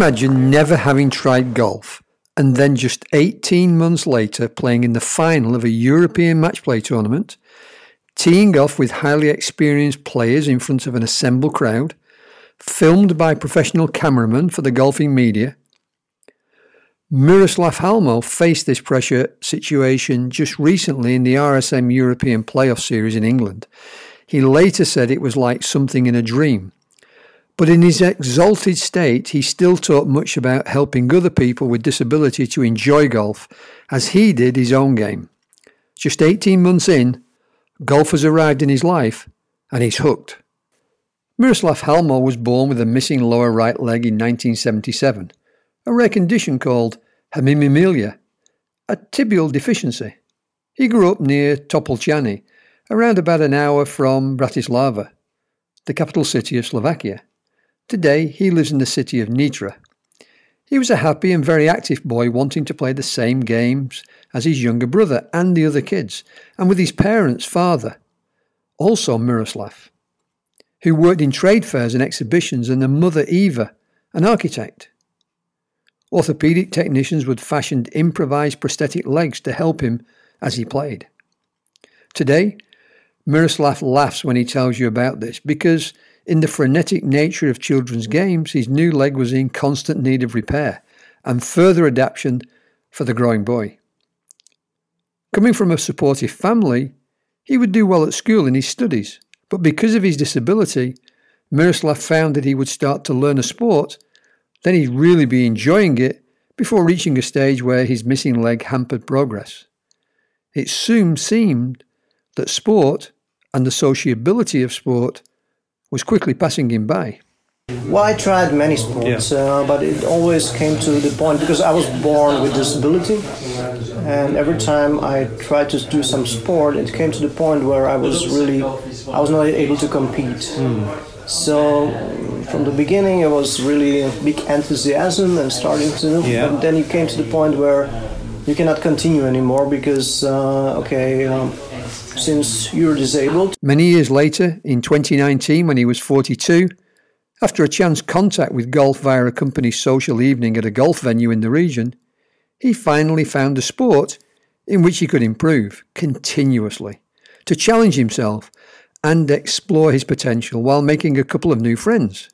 Imagine never having tried golf and then just 18 months later playing in the final of a European match play tournament, teeing off with highly experienced players in front of an assembled crowd, filmed by professional cameramen for the golfing media. Miroslav Halmo faced this pressure situation just recently in the RSM European Playoff Series in England. He later said it was like something in a dream. But in his exalted state, he still talked much about helping other people with disability to enjoy golf, as he did his own game. Just 18 months in, golf has arrived in his life, and he's hooked. Miroslav Halmo was born with a missing lower right leg in 1977, a rare condition called hemimelia, a tibial deficiency. He grew up near Topolčany, around about an hour from Bratislava, the capital city of Slovakia. Today, he lives in the city of Nitra. He was a happy and very active boy wanting to play the same games as his younger brother and the other kids, and with his parents' father, also Miroslav, who worked in trade fairs and exhibitions, and the mother Eva, an architect. Orthopedic technicians would fashion improvised prosthetic legs to help him as he played. Today, Miroslav laughs when he tells you about this because in the frenetic nature of children's games, his new leg was in constant need of repair and further adaptation for the growing boy. Coming from a supportive family, he would do well at school in his studies, but because of his disability, Miroslav found that he would start to learn a sport, then he'd really be enjoying it before reaching a stage where his missing leg hampered progress. It soon seemed that sport and the sociability of sport was quickly passing him by. Well, I tried many sports, yeah. uh, but it always came to the point because I was born with disability, and every time I tried to do some sport, it came to the point where I was really, I was not able to compete. Mm. So from the beginning, it was really a big enthusiasm and starting to, yeah. but then you came to the point where you cannot continue anymore because uh, okay. Um, since you're disabled. Many years later, in 2019, when he was 42, after a chance contact with golf via a company social evening at a golf venue in the region, he finally found a sport in which he could improve continuously, to challenge himself and explore his potential while making a couple of new friends.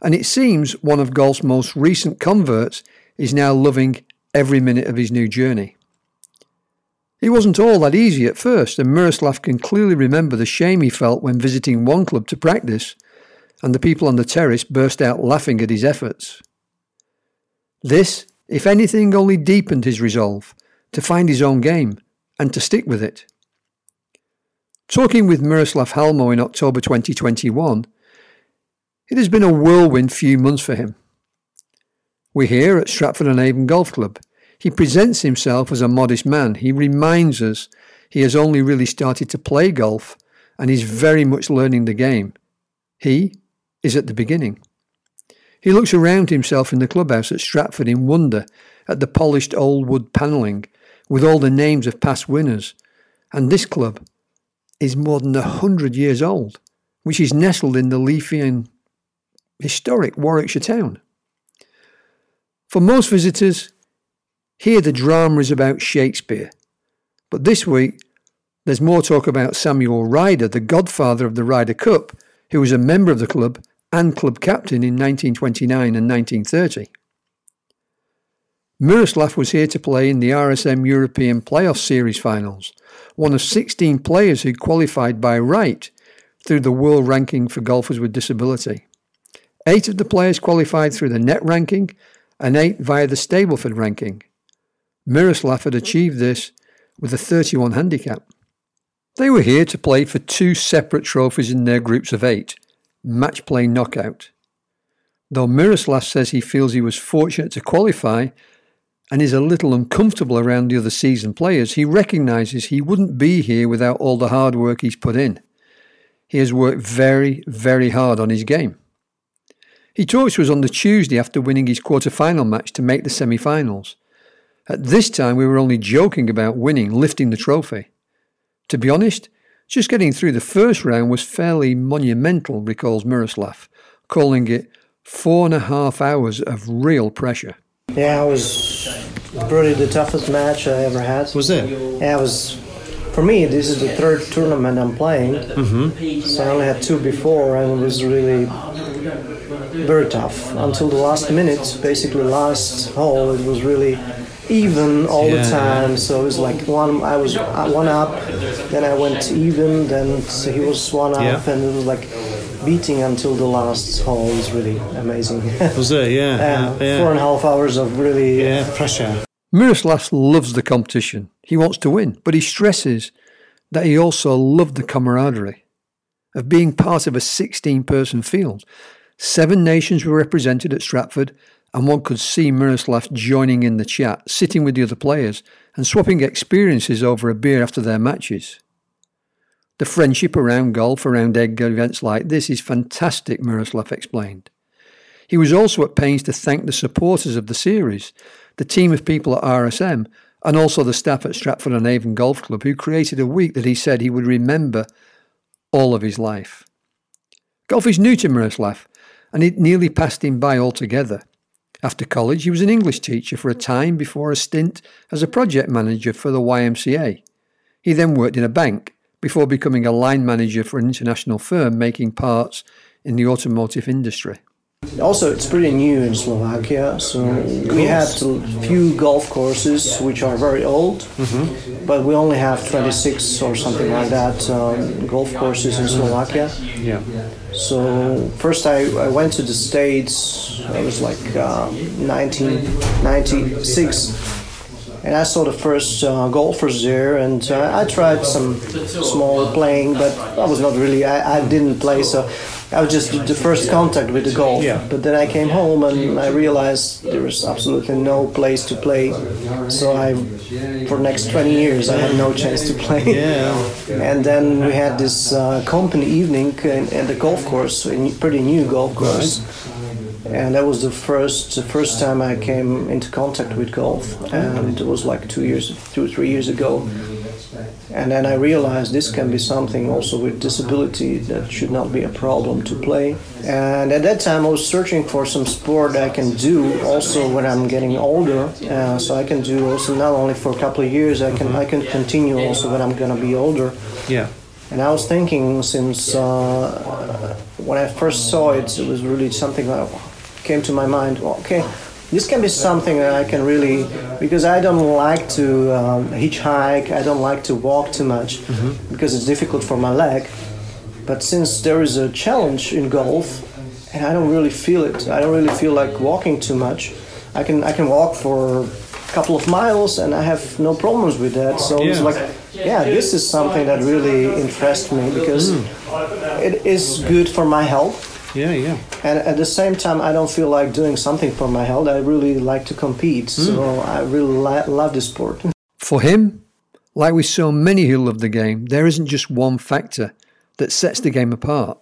And it seems one of golf's most recent converts is now loving every minute of his new journey. It wasn't all that easy at first, and Miroslav can clearly remember the shame he felt when visiting one club to practice, and the people on the terrace burst out laughing at his efforts. This, if anything, only deepened his resolve to find his own game and to stick with it. Talking with Miroslav Halmo in October 2021, it has been a whirlwind few months for him. We're here at Stratford and Avon Golf Club he presents himself as a modest man. He reminds us he has only really started to play golf and is very much learning the game. He is at the beginning. He looks around himself in the clubhouse at Stratford in wonder at the polished old wood panelling with all the names of past winners. And this club is more than a hundred years old, which is nestled in the leafy and historic Warwickshire town. For most visitors, here, the drama is about Shakespeare. But this week, there's more talk about Samuel Ryder, the godfather of the Ryder Cup, who was a member of the club and club captain in 1929 and 1930. Miroslav was here to play in the RSM European Playoff Series finals, one of 16 players who qualified by right through the world ranking for golfers with disability. Eight of the players qualified through the net ranking and eight via the Stableford ranking. Miroslav had achieved this with a 31 handicap. They were here to play for two separate trophies in their groups of eight, match play knockout. Though Miroslav says he feels he was fortunate to qualify and is a little uncomfortable around the other seasoned players, he recognises he wouldn't be here without all the hard work he's put in. He has worked very, very hard on his game. He talked to us on the Tuesday after winning his quarter final match to make the semi finals. At this time, we were only joking about winning, lifting the trophy. To be honest, just getting through the first round was fairly monumental, recalls Miroslav, calling it Four and a half hours of real pressure. Yeah, it was probably the toughest match I ever had. Was it? Yeah, it was. For me, this is the third tournament I'm playing. Mm-hmm. So I only had two before, and it was really very tough until the last minute. Basically, last hole, it was really even all yeah, the time. Yeah. So it was like one. I was uh, one up, then I went even, then so he was one up, yeah. and it was like beating until the last hole is really amazing. was it? Yeah, yeah, Four and a half hours of really yeah. pressure. Miroslav loves the competition. He wants to win, but he stresses that he also loved the camaraderie of being part of a 16 person field. Seven nations were represented at Stratford, and one could see Miroslav joining in the chat, sitting with the other players, and swapping experiences over a beer after their matches. The friendship around golf, around events like this is fantastic, Miroslav explained. He was also at pains to thank the supporters of the series, the team of people at RSM, and also the staff at Stratford and Avon Golf Club who created a week that he said he would remember all of his life. Golf is new to Miroslav, and it nearly passed him by altogether. After college, he was an English teacher for a time before a stint as a project manager for the YMCA. He then worked in a bank before becoming a line manager for an international firm making parts in the automotive industry. Also, it's pretty new in Slovakia, so we have a few golf courses which are very old, mm-hmm. but we only have 26 or something like that um, golf courses in Slovakia. Yeah. So first I, I went to the States, I was like uh, 1996 and I saw the first uh, golfers there, and uh, I tried some small playing, but I was not really. I, I didn't play, so I was just the first contact with the golf. Yeah. But then I came home and I realized there was absolutely no place to play. So I, for the next 20 years, I had no chance to play. Yeah. and then we had this uh, company evening at the golf course, a pretty new golf course. Right and that was the first the first time I came into contact with golf, and it was like two years, two or three years ago. And then I realized this can be something also with disability that should not be a problem to play. And at that time, I was searching for some sport I can do also when I'm getting older. Uh, so I can do also not only for a couple of years, I can I can continue also when I'm gonna be older. Yeah. And I was thinking since uh, when I first saw it, it was really something that came to my mind. Well, okay, this can be something that I can really because I don't like to um, hitchhike. I don't like to walk too much mm-hmm. because it's difficult for my leg. But since there is a challenge in golf, and I don't really feel it, I don't really feel like walking too much. I can I can walk for a couple of miles and I have no problems with that. So yeah. it's like, yeah, this is something that really interests me because mm. it is good for my health yeah, yeah. And at the same time, I don't feel like doing something for my health. I really like to compete, mm. so I really li- love the sport. For him, like with so many who love the game, there isn't just one factor that sets the game apart.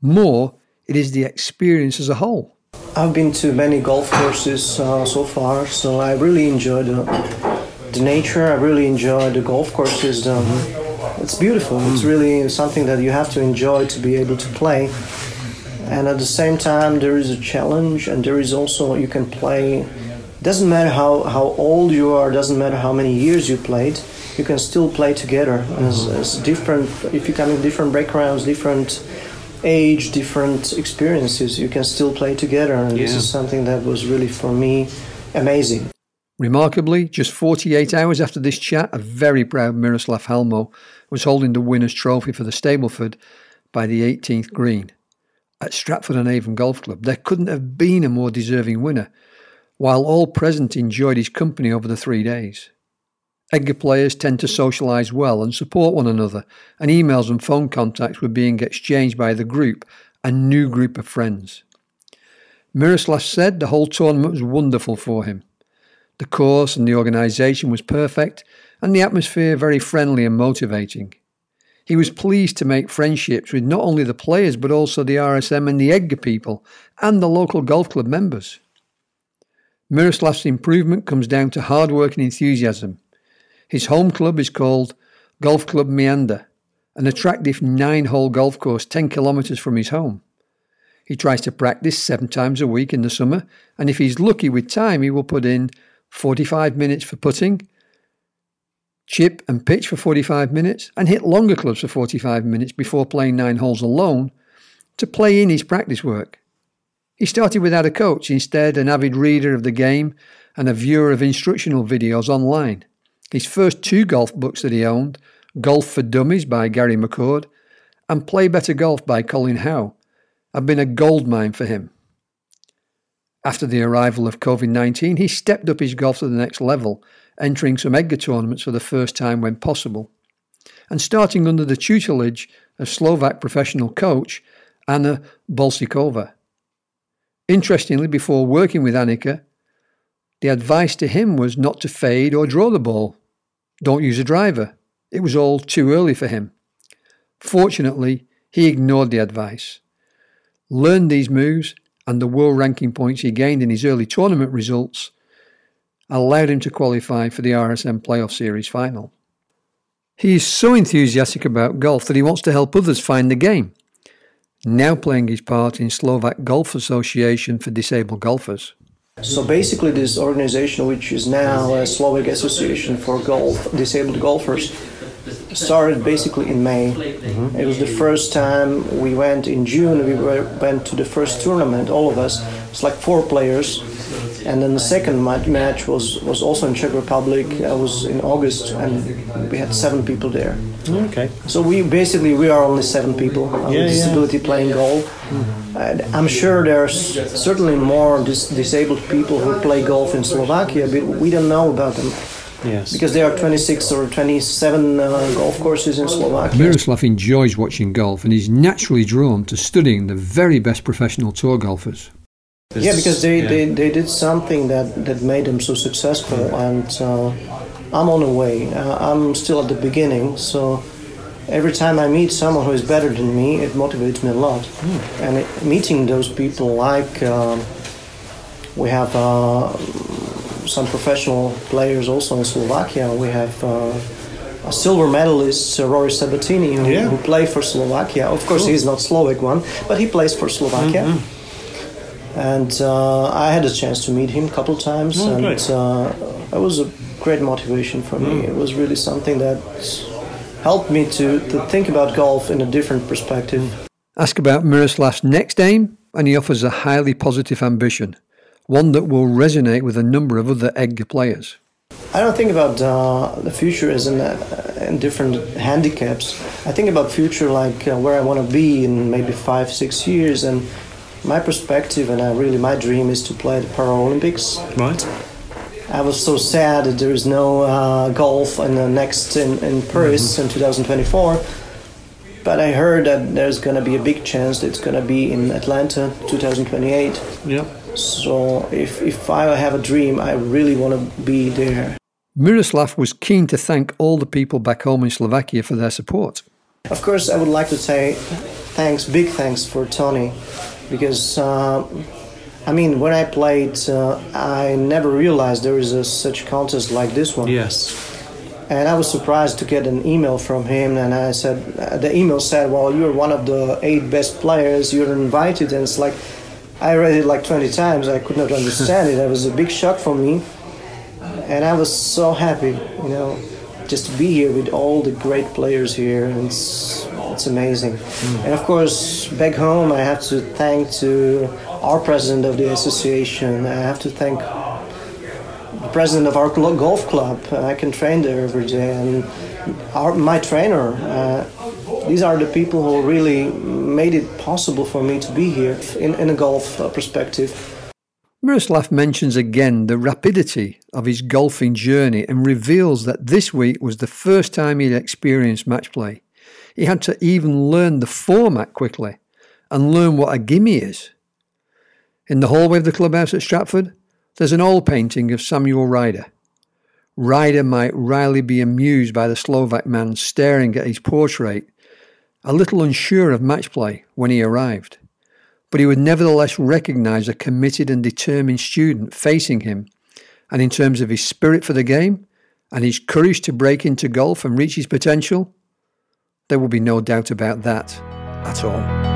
More, it is the experience as a whole. I've been to many golf courses uh, so far, so I really enjoy the, the nature. I really enjoy the golf courses. Um, it's beautiful. Mm. It's really something that you have to enjoy to be able to play and at the same time there is a challenge and there is also you can play. Doesn't matter how, how old you are doesn't matter how many years you played you can still play together as, mm-hmm. as different if you come in different backgrounds different age different experiences you can still play together. And yeah. this is something that was really for me amazing. Remarkably, just 48 hours after this chat, a very proud Miroslav Halmo was holding the winner's trophy for the Stableford by the 18th green at Stratford and Avon Golf Club, there couldn't have been a more deserving winner, while all present enjoyed his company over the three days. EDGA players tend to socialise well and support one another, and emails and phone contacts were being exchanged by the group and new group of friends. Miroslav said the whole tournament was wonderful for him. The course and the organisation was perfect, and the atmosphere very friendly and motivating. He was pleased to make friendships with not only the players but also the RSM and the EDGA people and the local golf club members. Miroslav's improvement comes down to hard work and enthusiasm. His home club is called Golf Club Meander, an attractive nine hole golf course 10 kilometres from his home. He tries to practice seven times a week in the summer, and if he's lucky with time, he will put in 45 minutes for putting, chip and pitch for 45 minutes, and hit longer clubs for 45 minutes before playing nine holes alone to play in his practice work. He started without a coach, instead, an avid reader of the game and a viewer of instructional videos online. His first two golf books that he owned, Golf for Dummies by Gary McCord and Play Better Golf by Colin Howe, have been a goldmine for him. After the arrival of COVID 19, he stepped up his golf to the next level, entering some EDGA tournaments for the first time when possible, and starting under the tutelage of Slovak professional coach Anna Bolsikova. Interestingly, before working with Annika, the advice to him was not to fade or draw the ball. Don't use a driver. It was all too early for him. Fortunately, he ignored the advice, learned these moves, and the world ranking points he gained in his early tournament results allowed him to qualify for the RSM Playoff Series final. He is so enthusiastic about golf that he wants to help others find the game, now playing his part in Slovak Golf Association for Disabled Golfers. So basically, this organization, which is now a Slovak Association for Golf Disabled Golfers, started basically in May. Mm-hmm. It was the first time we went in June. We were, went to the first tournament, all of us. It's like four players, and then the second match was was also in Czech Republic. I was in August, and we had seven people there. Okay. So we basically we are only seven people yeah, with disability yeah. playing golf. Mm-hmm. I'm sure there's certainly more dis- disabled people who play golf in Slovakia, but we don't know about them. Yes. Because there are 26 or 27 uh, golf courses in Slovakia. Miroslav enjoys watching golf and is naturally drawn to studying the very best professional tour golfers. Yeah, because they, yeah. They, they did something that, that made them so successful, and uh, I'm on the way. Uh, I'm still at the beginning, so every time I meet someone who is better than me, it motivates me a lot. Mm. And it, meeting those people, like um, we have uh, some professional players also in Slovakia. We have uh, a silver medalist, uh, Rory Sabatini, who, yeah. who played for Slovakia. Of course, he's not Slovak one, but he plays for Slovakia. Mm-hmm. And uh, I had a chance to meet him a couple times, oh, and uh, it was a great motivation for me. Mm. It was really something that helped me to, to think about golf in a different perspective. Ask about Miroslav's next aim, and he offers a highly positive ambition one that will resonate with a number of other EDGA players. I don't think about uh, the future as in, uh, in, different handicaps. I think about future like uh, where I want to be in maybe five, six years, and my perspective and I really my dream is to play the Paralympics. Right. I was so sad that there is no uh, golf in the next in, in Paris mm-hmm. in 2024. But I heard that there's going to be a big chance that it's going to be in Atlanta 2028. Yeah. So if, if I have a dream, I really want to be there. Miroslav was keen to thank all the people back home in Slovakia for their support. Of course, I would like to say thanks, big thanks for Tony, because uh, I mean, when I played, uh, I never realized there is a such contest like this one. Yes. And I was surprised to get an email from him, and I said, uh, the email said, "Well, you're one of the eight best players. You're invited." And it's like, I read it like 20 times. I could not understand it. It was a big shock for me. And I was so happy, you know, just to be here with all the great players here. It's it's amazing. Mm. And of course, back home, I have to thank to our president of the association. I have to thank the president of our golf club. I can train there every day. And our, my trainer, uh, these are the people who really made it possible for me to be here in, in a golf uh, perspective. Miroslav mentions again the rapidity of his golfing journey and reveals that this week was the first time he'd experienced match play. He had to even learn the format quickly and learn what a gimme is. In the hallway of the clubhouse at Stratford, there's an oil painting of Samuel Ryder. Ryder might wryly be amused by the Slovak man staring at his portrait a little unsure of match play when he arrived, but he would nevertheless recognise a committed and determined student facing him, and in terms of his spirit for the game and his courage to break into golf and reach his potential, there will be no doubt about that at all.